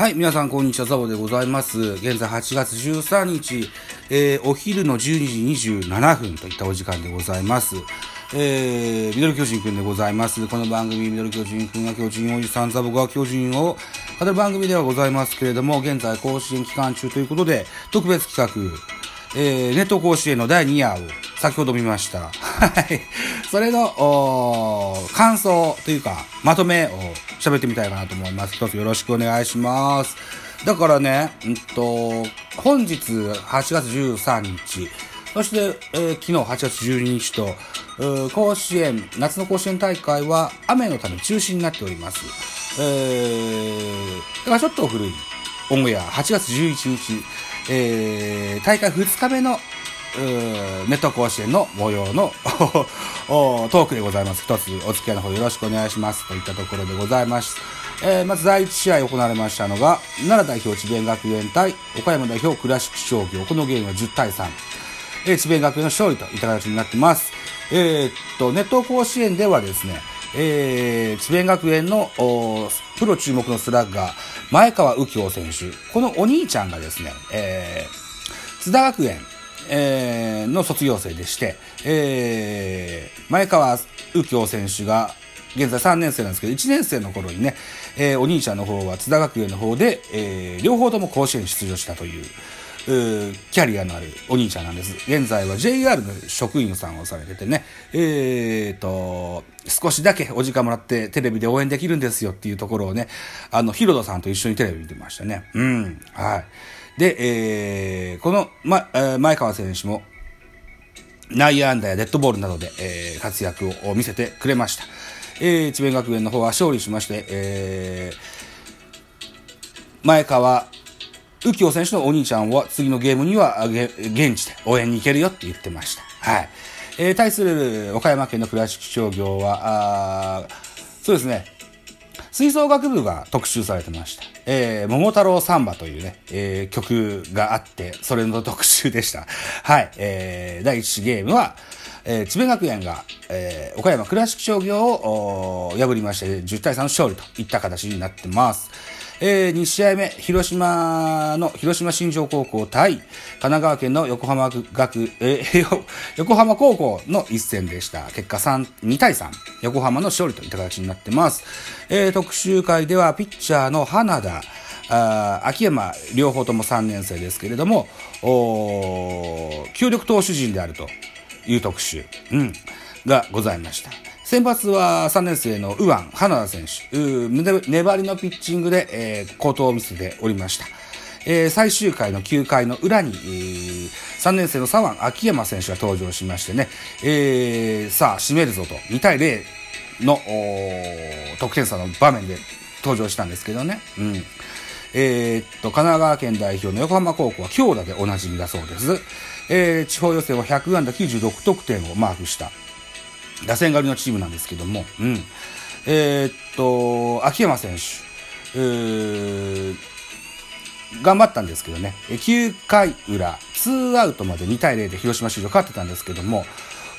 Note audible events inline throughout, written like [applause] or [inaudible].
はい、皆さん、こんにちは、ザボでございます。現在8月13日、えー、お昼の12時27分といったお時間でございます。えー、ミドル巨人くんでございます。この番組、ミドル巨人くんが巨人おじさん、ザボが巨人を語る番組ではございますけれども、現在更新期間中ということで、特別企画、えー、ネット甲子園の第2夜を先ほど見ました。はい。それの、感想というか、まとめを喋ってみたいかなと思います。一つよろしくお願いします。だからね、うんと、本日8月13日、そして、えー昨日8月12日と、うー甲子園、夏の甲子園大会は雨のため中止になっております。えー、だからちょっと古いオンエア、8月11日、えー、大会2日目の、ネット甲子園の模様のトークでございます。一つお付き合いの方よろしくお願いします。といったところでございます。えー、まず第1試合行われましたのが、奈良代表智弁学園対岡山代表倉敷商業。このゲームは10対3。えー、智弁学園の勝利といった形になってます。えーっと、ネット甲子園ではですね、えー、智弁学園のプロ注目のスラッガー、前川右京選手。このお兄ちゃんがですね、えー、津田学園、えーの卒業生でして、えー、前川右京選手が、現在3年生なんですけど、1年生の頃にね、えーお兄ちゃんの方は津田学園の方で、えー両方とも甲子園出場したという、キャリアのあるお兄ちゃんなんです。現在は JR の職員さんをされててね、えーと、少しだけお時間もらってテレビで応援できるんですよっていうところをね、あの、ヒロドさんと一緒にテレビ見てましたね。うん、はい。で、えーこの、ま、えー前川選手も、内野安打やデッドボールなどで、えー活躍を見せてくれました。えー、智弁学園の方は勝利しまして、えー前川右京選手のお兄ちゃんは次のゲームには現地で応援に行けるよって言ってました。はい。えー対する岡山県の倉敷商業は、あそうですね、吹奏楽部が特集されてました。えー、桃太郎サンバというね、えー曲があって、それの特集でした。はい。えー、第1ゲームは、えー、智弁学園が、えー、岡山倉敷商業を破りまして、10対3の勝利といった形になってます。えー、2試合目、広島の広島新庄高校対神奈川県の横浜学、えー [laughs] 横浜高校の一戦でした。結果3、2対3、横浜の勝利といった形になってます。えー、特集会ではピッチャーの花田、あ秋山、両方とも3年生ですけれども、おー強力投手陣であるという特集、うん、がございました。先発は3年生の右腕、花田選手。粘りのピッチングで、えー好投を見せておりました。えー最終回の9回の裏に、えー3年生の左腕、秋山選手が登場しましてね、えーさあ、締めるぞと、2対0の得点差の場面で登場したんですけどね。うん。えーっと、神奈川県代表の横浜高校は強打でおなじみだそうです。えー地方予選は100安打96得点をマークした打線狩りのチームなんですけども、うん。えーっと、秋山選手、頑張ったんですけどね、9回裏、2アウトまで2対0で広島市場勝ってたんですけども、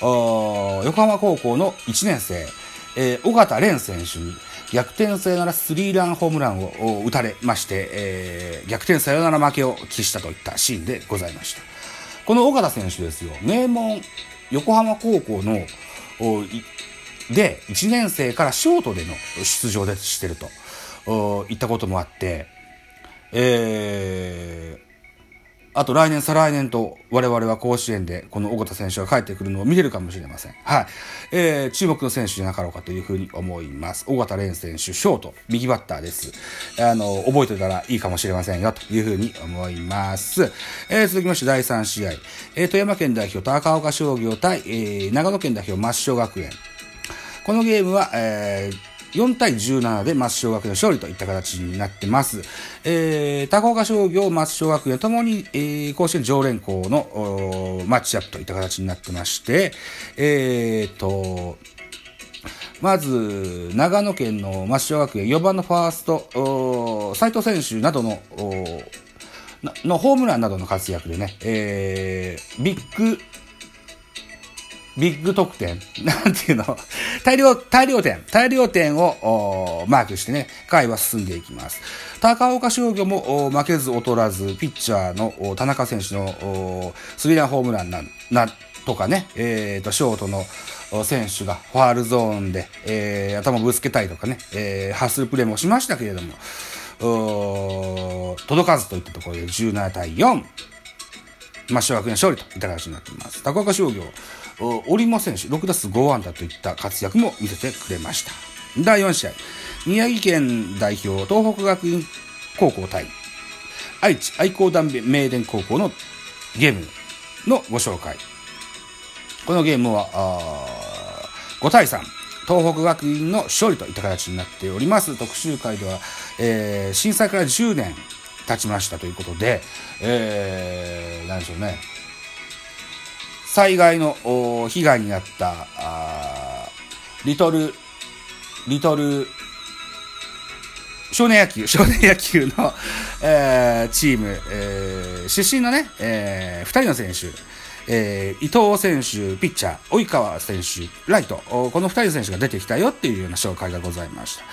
横浜高校の1年生、えー、尾形蓮選手に逆転サヨナラスリーランホームランを打たれまして、えー逆転サヨナラ負けを喫したといったシーンでございました。この尾形選手ですよ、名門横浜高校ので1年生からショートでの出場でしてると。いったこともあって、えーあと来年、再来年と我々は甲子園でこの尾形選手が帰ってくるのを見れるかもしれません。はい。えー注目の選手じゃなかろうかというふうに思います。尾形蓮選手、ショート、右バッターです。あの、覚えておいたらいいかもしれませんよというふうに思います。えー続きまして第3試合。えー富山県代表高岡商業対、えー長野県代表抹消学園。このゲームは、えー4対17で松商学園勝利といった形になってます。えー、高岡商業、松商学園ともに、えー、甲子園常連校のおーマッチアップといった形になってまして、えーと、まず、長野県の松商学園4番のファースト、おー斉藤選手などの、のホームランなどの活躍でね、えービッグビッグ得点 [laughs] なんていうの？大量、大量点、大量点をマークしてね、回は進んでいきます。高岡商業も負けず劣らず、ピッチャーの田中選手のスリランホームランな、な、とかね、えっ、ー、と、ショートの選手がファールゾーンで、えー、頭ぶつけたりとかね、えー、ハッスルプレーもしましたけれども、届かずといったところで17対4、まあ、小学園勝利といった形になっています。高岡商業、織間選手、6打数5安打といった活躍も見せてくれました。第4試合、宮城県代表、東北学院高校対愛知愛工団名電高校のゲームのご紹介。このゲームは、あ5対3。東北学院の勝利といった形になっております。特集会では、えー、震災から10年経ちましたということで、えー、何でしょうね。災害の被害に遭ったあリトル、リトル、少年野球、[laughs] 少年野球の、えー、チーム、えー、出身のね、えー、二人の選手、えー、伊藤選手、ピッチャー、及川選手、ライト、この二人の選手が出てきたよっていうような紹介がございました。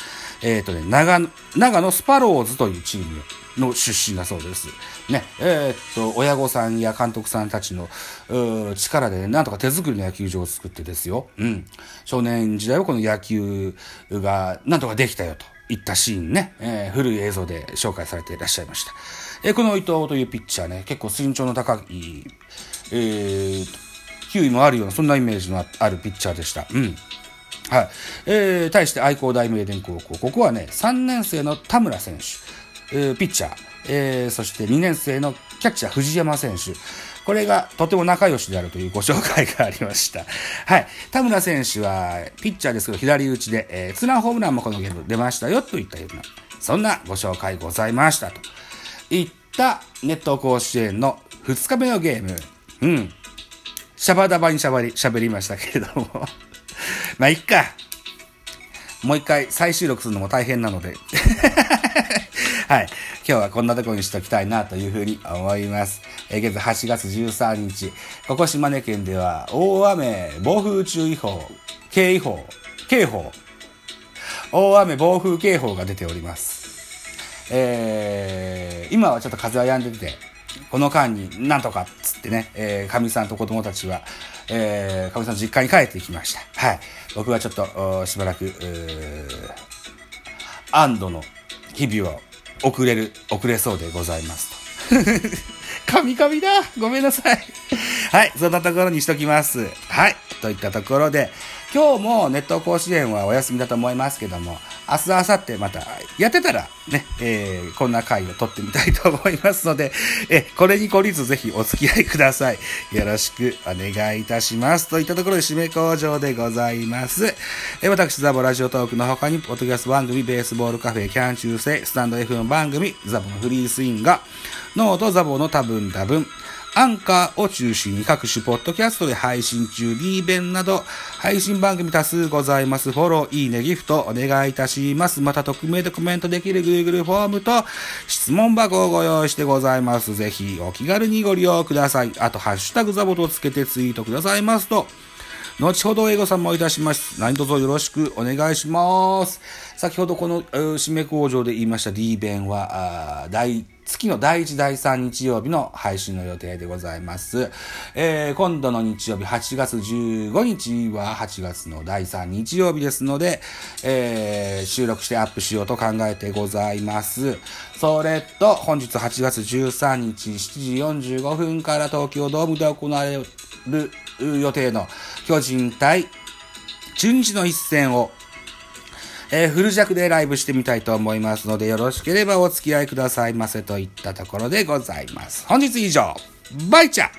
えっ、ー、とね、長野、長野スパローズというチームの出身だそうです。ね、えっ、と、親御さんや監督さんたちの力で、ね、なんとか手作りの野球場を作ってですよ。うん。少年時代はこの野球がなんとかできたよといったシーンね、えー、古い映像で紹介されていらっしゃいました。えー、この伊藤というピッチャーね、結構身長の高い、えー、球威もあるような、そんなイメージのあるピッチャーでした。うん。はい。えー、対して愛工大名電高校。ここはね、3年生の田村選手、ピッチャー、えー、そして2年生のキャッチャー藤山選手。これがとても仲良しであるというご紹介がありました。はい。田村選手は、ピッチャーですけど、左打ちで、えー、ツナホームランもこのゲーム出ましたよ、といったような、そんなご紹介ございました。といったネット甲子園の2日目のゲーム。うん。シャバダバにしゃべり、喋りましたけれども [laughs] まあ、いっか。もう一回再収録するのも大変なのではい。今日はこんなとこにしておきたいなというふうに思います。えー、現在8月13日、ここ島根県では大雨、暴風注意報、警報、警報、大雨、暴風警報が出ております。えー、今はちょっと風は止んでて、この間になんとかっつってね、えー、神さんと子供たちは、えー、かみさんの実家に帰ってきました。はい。僕はちょっと、しばらく、安堵の日々を遅れる、遅れそうでございますと。[laughs] 神々だごめんなさい。はい。そんなところにしときます。はい。といったところで、今日もネット甲子園はお休みだと思いますけども、明日、明後日またやってたらね、えー、こんな回を撮ってみたいと思いますので、え、これに懲りずぜひお付き合いください。よろしくお願いいたします。といったところで締め工場でございます。え、私、ザボラジオトークの他に、ポッドキャスト番組、ベースボールカフェ、キャン中世、スタンド FM 番組、ザボのフリースインガー、ノートザボの多分多分、アンカーを中心に各種ポッドキャストで配信中、リーベンなど配信番組多数ございます。フォロー、いいね、ギフトお願いいたします。また匿名でコメントできる Google フォームと質問箱をご用意してございます。ぜひお気軽にご利用ください。あと、ハッシュタグザボとつけてツイートくださいますと、後ほど英語さんもいたします。何卒よろしくお願いします。先ほどこの締め工場で言いました D 弁は、第月の第1、第3日曜日の配信の予定でございます。えー、今度の日曜日、8月15日は8月の第3日曜日ですので、えー、収録してアップしようと考えてございます。それと、本日8月13日7時45分から東京ドームで行われる予定の巨人対中日の一戦を、えー、フル弱でライブしてみたいと思いますので、よろしければお付き合いくださいませといったところでございます。本日以上、バイチャ